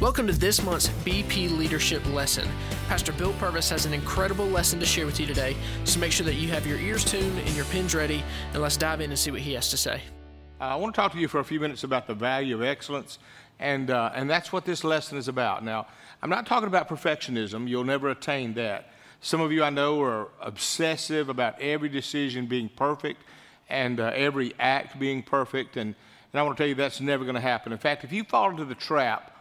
Welcome to this month's BP Leadership Lesson. Pastor Bill Purvis has an incredible lesson to share with you today, so make sure that you have your ears tuned and your pens ready, and let's dive in and see what he has to say. Uh, I want to talk to you for a few minutes about the value of excellence, and, uh, and that's what this lesson is about. Now, I'm not talking about perfectionism, you'll never attain that. Some of you I know are obsessive about every decision being perfect and uh, every act being perfect, and, and I want to tell you that's never going to happen. In fact, if you fall into the trap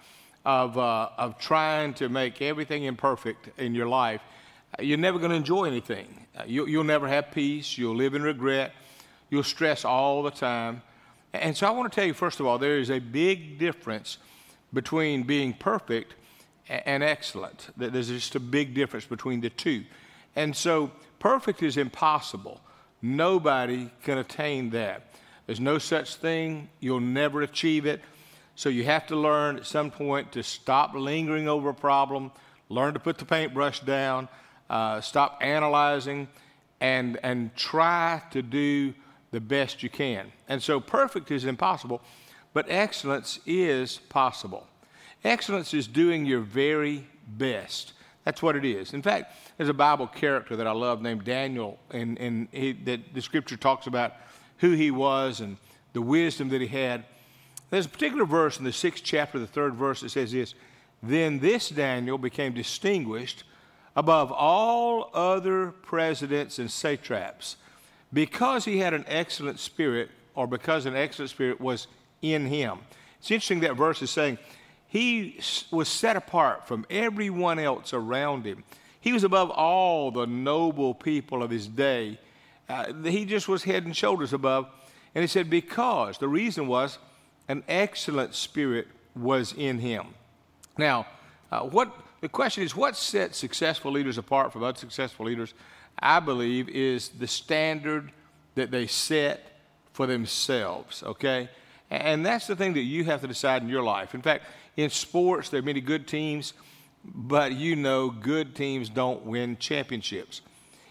of, uh, of trying to make everything imperfect in your life, you're never going to enjoy anything. You, you'll never have peace. You'll live in regret. You'll stress all the time. And so I want to tell you, first of all, there is a big difference between being perfect and excellent. There's just a big difference between the two. And so perfect is impossible. Nobody can attain that. There's no such thing. You'll never achieve it. So you have to learn at some point to stop lingering over a problem, learn to put the paintbrush down, uh, stop analyzing, and, and try to do the best you can. And so perfect is impossible, but excellence is possible. Excellence is doing your very best. That's what it is. In fact, there's a Bible character that I love named Daniel, and, and he, that the scripture talks about who he was and the wisdom that he had. There's a particular verse in the sixth chapter, the third verse, that says this Then this Daniel became distinguished above all other presidents and satraps because he had an excellent spirit, or because an excellent spirit was in him. It's interesting that verse is saying he was set apart from everyone else around him. He was above all the noble people of his day. Uh, he just was head and shoulders above. And he said, because the reason was an excellent spirit was in him. Now, uh, what the question is, what sets successful leaders apart from unsuccessful leaders? I believe is the standard that they set for themselves. Okay, and that's the thing that you have to decide in your life. In fact, in sports, there are many good teams, but you know, good teams don't win championships.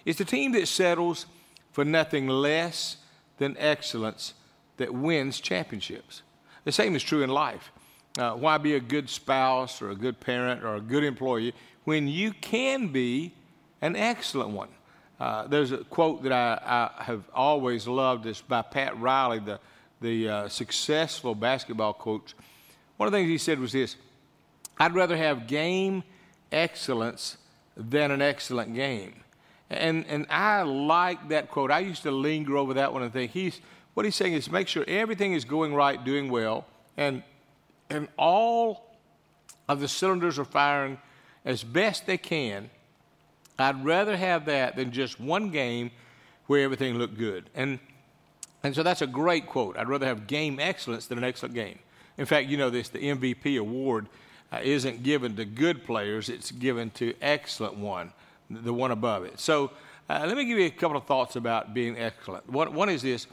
It's the team that settles for nothing less than excellence that wins championships. The same is true in life. Uh, why be a good spouse or a good parent or a good employee when you can be an excellent one? Uh, there's a quote that I, I, have always loved. It's by Pat Riley, the, the uh, successful basketball coach. One of the things he said was this I'd rather have game excellence than an excellent game. And, and I like that quote. I used to linger over that one and think he's what he's saying is make sure everything is going right, doing well, and, and all of the cylinders are firing as best they can. I'd rather have that than just one game where everything looked good. And, and so that's a great quote. I'd rather have game excellence than an excellent game. In fact, you know this the MVP award uh, isn't given to good players, it's given to excellent one, the one above it. So uh, let me give you a couple of thoughts about being excellent. One, one is this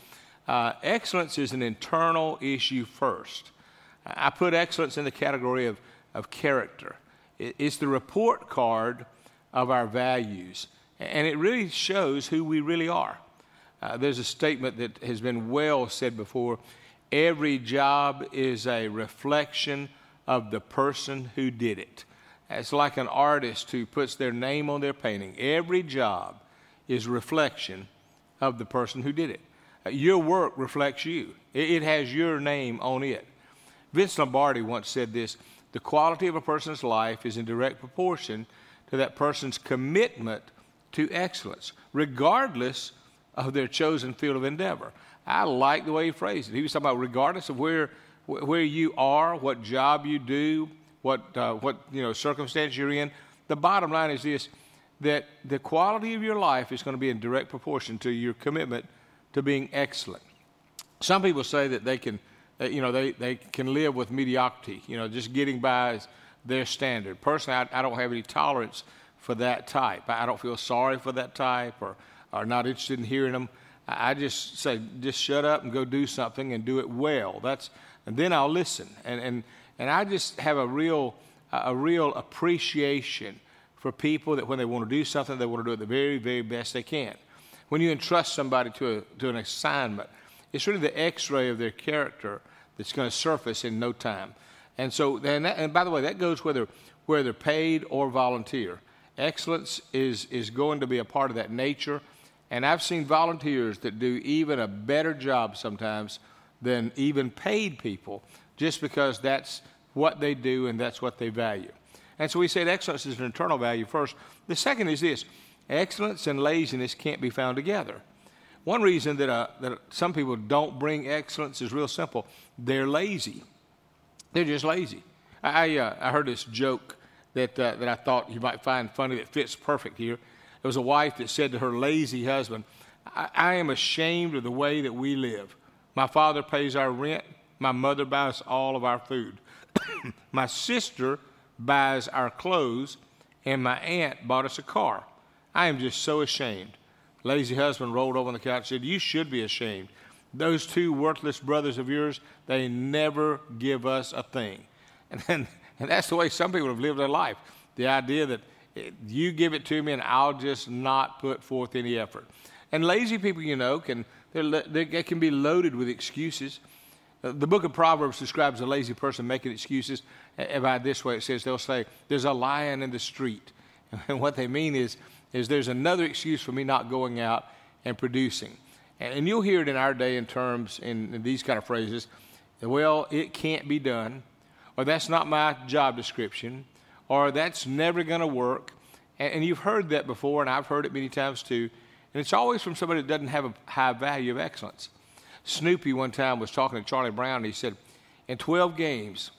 uh, excellence is an internal issue first. I put excellence in the category of, of character. It, it's the report card of our values, and it really shows who we really are. Uh, there's a statement that has been well said before every job is a reflection of the person who did it. It's like an artist who puts their name on their painting. Every job is reflection of the person who did it. Your work reflects you, it has your name on it. Vince Lombardi once said this the quality of a person's life is in direct proportion to that person's commitment to excellence, regardless of their chosen field of endeavor. I like the way he phrased it. He was talking about regardless of where, where you are, what job you do, what, uh, what you know, circumstance you're in. The bottom line is this that the quality of your life is going to be in direct proportion to your commitment to being excellent. Some people say that they can, you know, they, they can live with mediocrity, you know, just getting by as their standard. Personally, I, I don't have any tolerance for that type. I don't feel sorry for that type or, are not interested in hearing them. I just say, just shut up and go do something and do it well. That's, and then I'll listen. And, and, and I just have a real, a real appreciation for people that when they want to do something, they want to do it the very, very best they can when you entrust somebody to, a, to an assignment, it's really the x ray of their character that's going to surface in no time. And so, and, that, and by the way, that goes whether, whether paid or volunteer. Excellence is, is going to be a part of that nature. And I've seen volunteers that do even a better job sometimes than even paid people just because that's what they do and that's what they value. And so we said excellence is an internal value first. The second is this excellence and laziness can't be found together. One reason that, uh, that some people don't bring excellence is real simple they're lazy. They're just lazy. I, uh, I heard this joke that, uh, that I thought you might find funny that fits perfect here. There was a wife that said to her lazy husband, I, I am ashamed of the way that we live. My father pays our rent, my mother buys all of our food. my sister buys our clothes, and my aunt bought us a car. I am just so ashamed. Lazy husband rolled over on the couch and said, You should be ashamed. Those two worthless brothers of yours, they never give us a thing. And, then, and that's the way some people have lived their life. The idea that eh, you give it to me and I'll just not put forth any effort. And lazy people, you know, can, they can be loaded with excuses. Uh, the book of Proverbs describes a lazy person making excuses about this way. It says they'll say, "There's a lion in the street," and what they mean is, is there's another excuse for me not going out and producing. And, you'll hear it in our day in terms in, in these kind of phrases. Well, it can't be done, or that's not my job description, or that's never going to work. And, and you've heard that before, and I've heard it many times too. And it's always from somebody that doesn't have a high value of excellence. Snoopy one time was talking to Charlie Brown, and he said, In 12 games,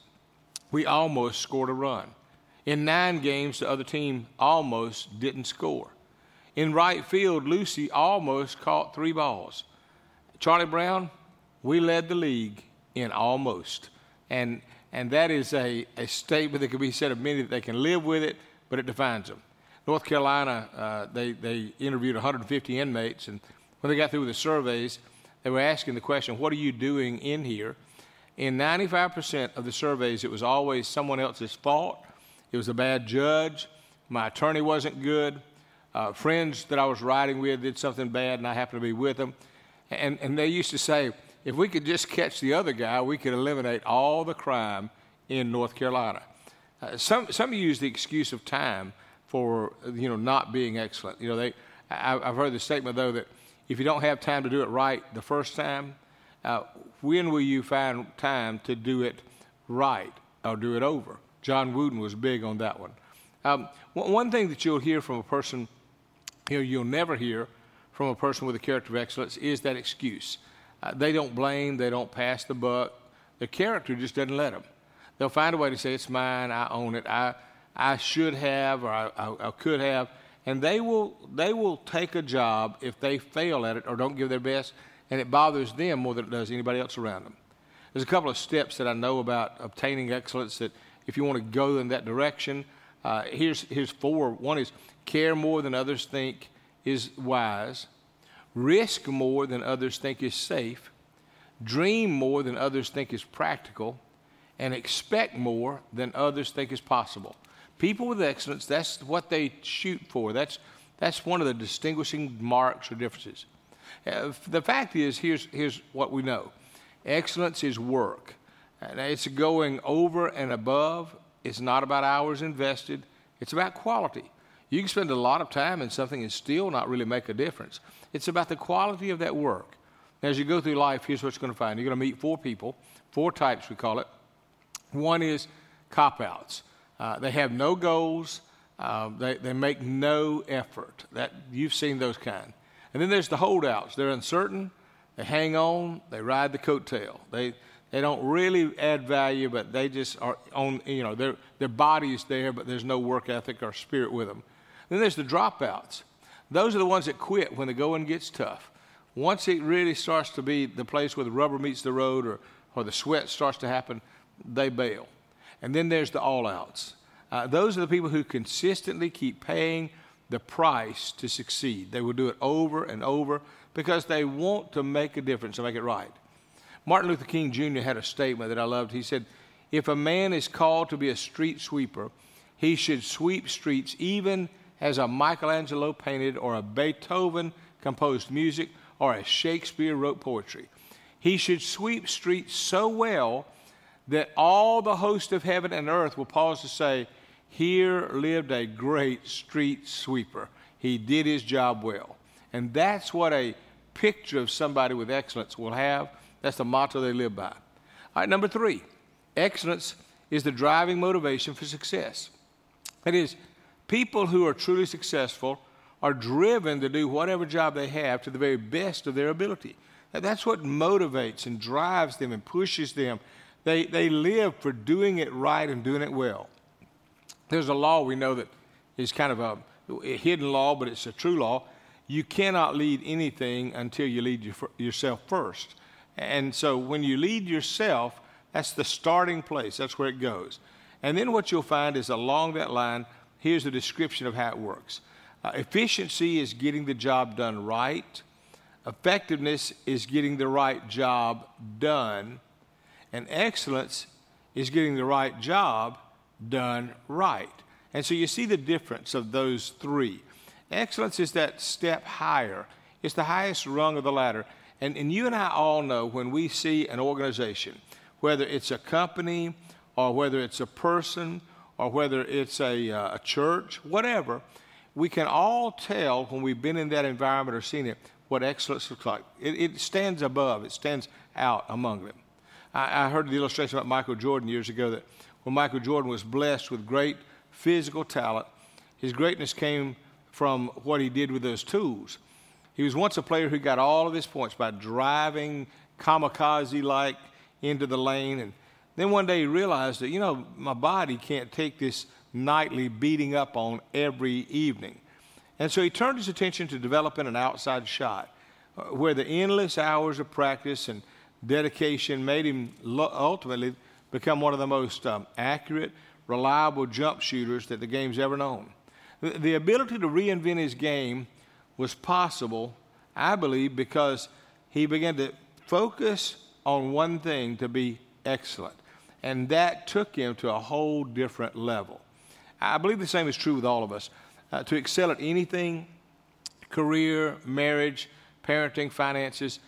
we almost scored a run. In nine games, the other team almost didn't score. In right field, Lucy almost caught three balls. Charlie Brown, we led the league in almost. And, and that is a, a statement that can be said of many that they can live with it, but it defines them. North Carolina, uh, they, they interviewed 150 inmates, and when they got through with the surveys, they were asking the question, What are you doing in here? In 95% of the surveys, it was always someone else's fault. It was a bad judge. My attorney wasn't good. Uh, friends that I was riding with did something bad, and I happened to be with them. And, and they used to say, if we could just catch the other guy, we could eliminate all the crime in North Carolina. Uh, some, some use the excuse of time for you know not being excellent. You know, they, I, have heard the statement though that if you don't have time to do it right the first time, uh, when will you find time to do it right or do it over? John Wooden was big on that one. Um, one thing that you'll hear from a person, you know, you'll never hear from a person with a character of excellence is that excuse. Uh, they don't blame, they don't pass the buck. The character just doesn't let them. They'll find a way to say, It's mine, I own it, I, I should have or I, I, I could have and they will they will take a job if they fail at it or don't give their best and it bothers them more than it does anybody else around them there's a couple of steps that i know about obtaining excellence that if you want to go in that direction uh, here's here's four one is care more than others think is wise risk more than others think is safe dream more than others think is practical and expect more than others think is possible People with excellence, that's what they shoot for. That's, that's one of the distinguishing marks or differences. Uh, the fact is, here's, here's what we know excellence is work. And it's going over and above. It's not about hours invested, it's about quality. You can spend a lot of time in something and still not really make a difference. It's about the quality of that work. As you go through life, here's what you're going to find. You're going to meet four people, four types, we call it. One is cop outs. Uh, they have no goals. Uh, they, they make no effort. That you've seen those kind. And then there's the holdouts. They're uncertain. They hang on. They ride the coattail. They they don't really add value, but they just are on. You know, their their body's there, but there's no work ethic or spirit with them. Then there's the dropouts. Those are the ones that quit when the going gets tough. Once it really starts to be the place where the rubber meets the road, or or the sweat starts to happen, they bail. And then there's the all outs. Uh, those are the people who consistently keep paying the price to succeed. They will do it over and over because they want to make a difference and make it right. Martin Luther King Jr. had a statement that I loved. He said, If a man is called to be a street sweeper, he should sweep streets even as a Michelangelo painted or a Beethoven composed music or a Shakespeare wrote poetry. He should sweep streets so well that all the host of heaven and earth will pause to say, Here lived a great street sweeper. He did his job well. And that's what a picture of somebody with excellence will have. That's the motto they live by. All right, number three excellence is the driving motivation for success. That is, people who are truly successful are driven to do whatever job they have to the very best of their ability. That's what motivates and drives them and pushes them. They, they live for doing it right and doing it well. There's a law we know that is kind of a, a hidden law, but it's a true law. You cannot lead anything until you lead your, yourself first. And so when you lead yourself, that's the starting place, that's where it goes. And then what you'll find is along that line, here's a description of how it works. Uh, efficiency is getting the job done right. Effectiveness is getting the right job done. And excellence is getting the right job done right. And so you see the difference of those three. Excellence is that step higher, it's the highest rung of the ladder. And, and you and I all know when we see an organization, whether it's a company or whether it's a person or whether it's a, uh, a church, whatever, we can all tell when we've been in that environment or seen it what excellence looks like. It, it stands above, it stands out among them. I, I, heard the illustration about Michael Jordan years ago that when Michael Jordan was blessed with great physical talent, his greatness came from what he did with those tools. He was once a player who got all of his points by driving kamikaze like into the lane. And then one day he realized that, you know, my body can't take this nightly beating up on every evening. And so he turned his attention to developing an outside shot uh, where the endless hours of practice and dedication made him ultimately become one of the most um, accurate, reliable jump shooters that the game's ever known. The, the ability to reinvent his game was possible, I believe, because he began to focus on one thing to be excellent. And that took him to a whole different level. I believe the same is true with all of us. Uh, to excel at anything, career, marriage, parenting, finances,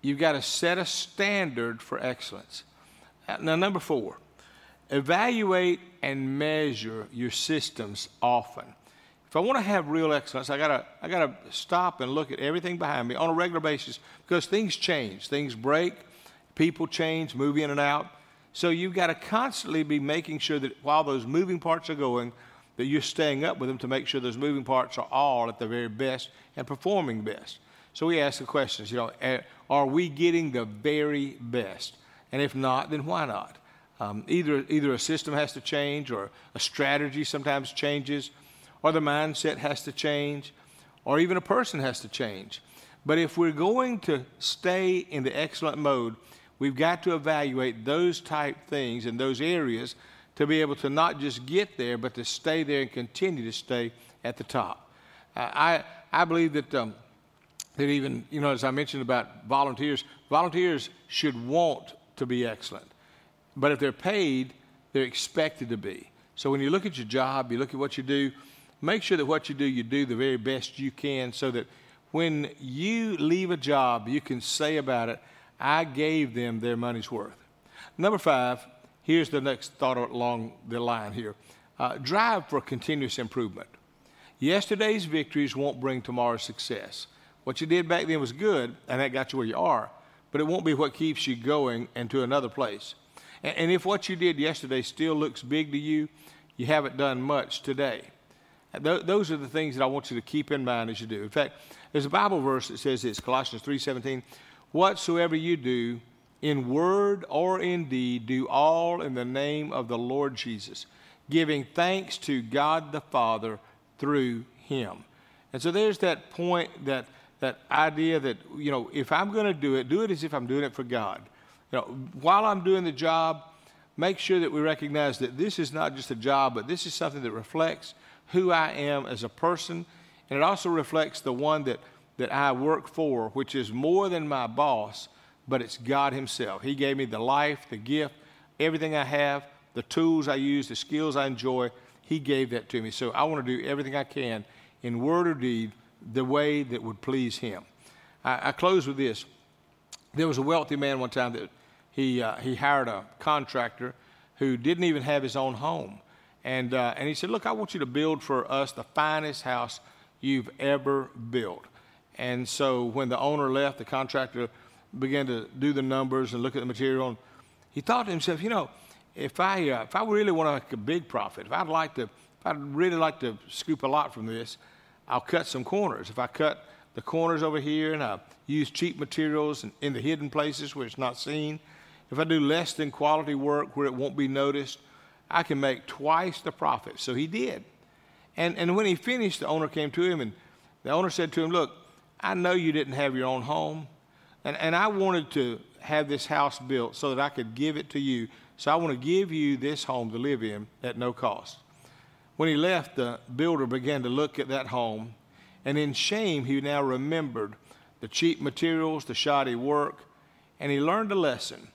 you've got to set a standard for excellence. Uh, now, number four, evaluate and measure your systems often. If I want to have real excellence, I gotta, I gotta stop and look at everything behind me on a regular basis because things change, things break, people change, move in and out. So you've got to constantly be making sure that while those moving parts are going, that you're staying up with them to make sure those moving parts are all at the very best and performing best. So we ask the questions, you know, are we getting the very best? And if not, then why not? Um, either, either a system has to change or a strategy sometimes changes or the mindset has to change or even a person has to change. But if we're going to stay in the excellent mode, We've got to evaluate those type things in those areas to be able to not just get there, but to stay there and continue to stay at the top. Uh, I, I believe that, um, that even, you know, as I mentioned about volunteers, volunteers should want to be excellent. But if they're paid, they're expected to be. So when you look at your job, you look at what you do, make sure that what you do, you do the very best you can so that when you leave a job, you can say about it, I gave them their money's worth. Number five, here's the next thought along the line here uh, drive for continuous improvement. Yesterday's victories won't bring tomorrow's success. What you did back then was good, and that got you where you are, but it won't be what keeps you going and to another place. And, and if what you did yesterday still looks big to you, you haven't done much today. Th- those are the things that I want you to keep in mind as you do. In fact, there's a Bible verse that says this, Colossians 3:17 whatsoever you do, in word or in deed, do all in the name of the Lord Jesus, giving thanks to God the Father through him. And so there's that point, that, that idea that, you know, if I'm going to do it, do it as if I'm doing it for God. You know, while I'm doing the job, make sure that we recognize that this is not just a job, but this is something that reflects who I am as a person, and it also reflects the one that that I work for, which is more than my boss, but it's God Himself. He gave me the life, the gift, everything I have, the tools I use, the skills I enjoy. He gave that to me. So I want to do everything I can in word or deed the way that would please Him. I, I close with this. There was a wealthy man one time that he, uh, he hired a contractor who didn't even have his own home. And, uh, and he said, Look, I want you to build for us the finest house you've ever built. And so when the owner left, the contractor began to do the numbers and look at the material. And he thought to himself, you know, if I, uh, if I really want to make a big profit, if I'd like to, if I'd really like to scoop a lot from this, I'll cut some corners. If I cut the corners over here and I use cheap materials in, in the hidden places where it's not seen, if I do less than quality work where it won't be noticed, I can make twice the profit. So he did. And, and when he finished, the owner came to him and the owner said to him, Look, I know you didn't have your own home, and, and I wanted to have this house built so that I could give it to you. So I want to give you this home to live in at no cost. When he left, the builder began to look at that home, and in shame, he now remembered the cheap materials, the shoddy work, and he learned a lesson.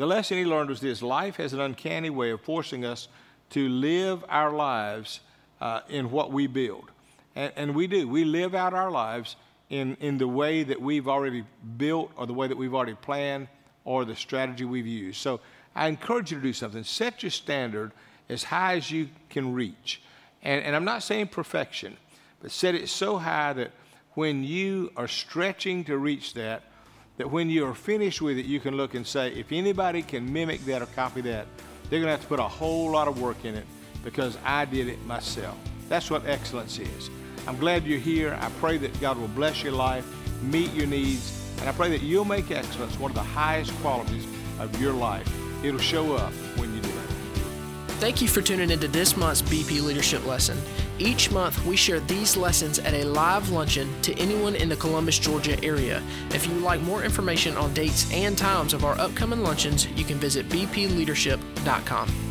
The lesson he learned was this life has an uncanny way of forcing us to live our lives uh, in what we build. And, and we do. We live out our lives in, in the way that we've already built or the way that we've already planned or the strategy we've used. So I encourage you to do something. Set your standard as high as you can reach. And, and I'm not saying perfection, but set it so high that when you are stretching to reach that, that when you are finished with it, you can look and say, if anybody can mimic that or copy that, they're going to have to put a whole lot of work in it because I did it myself. That's what excellence is. I'm glad you're here. I pray that God will bless your life, meet your needs, and I pray that you'll make excellence one of the highest qualities of your life. It'll show up when you do it. Thank you for tuning into this month's BP Leadership Lesson. Each month, we share these lessons at a live luncheon to anyone in the Columbus, Georgia area. If you would like more information on dates and times of our upcoming luncheons, you can visit bpleadership.com.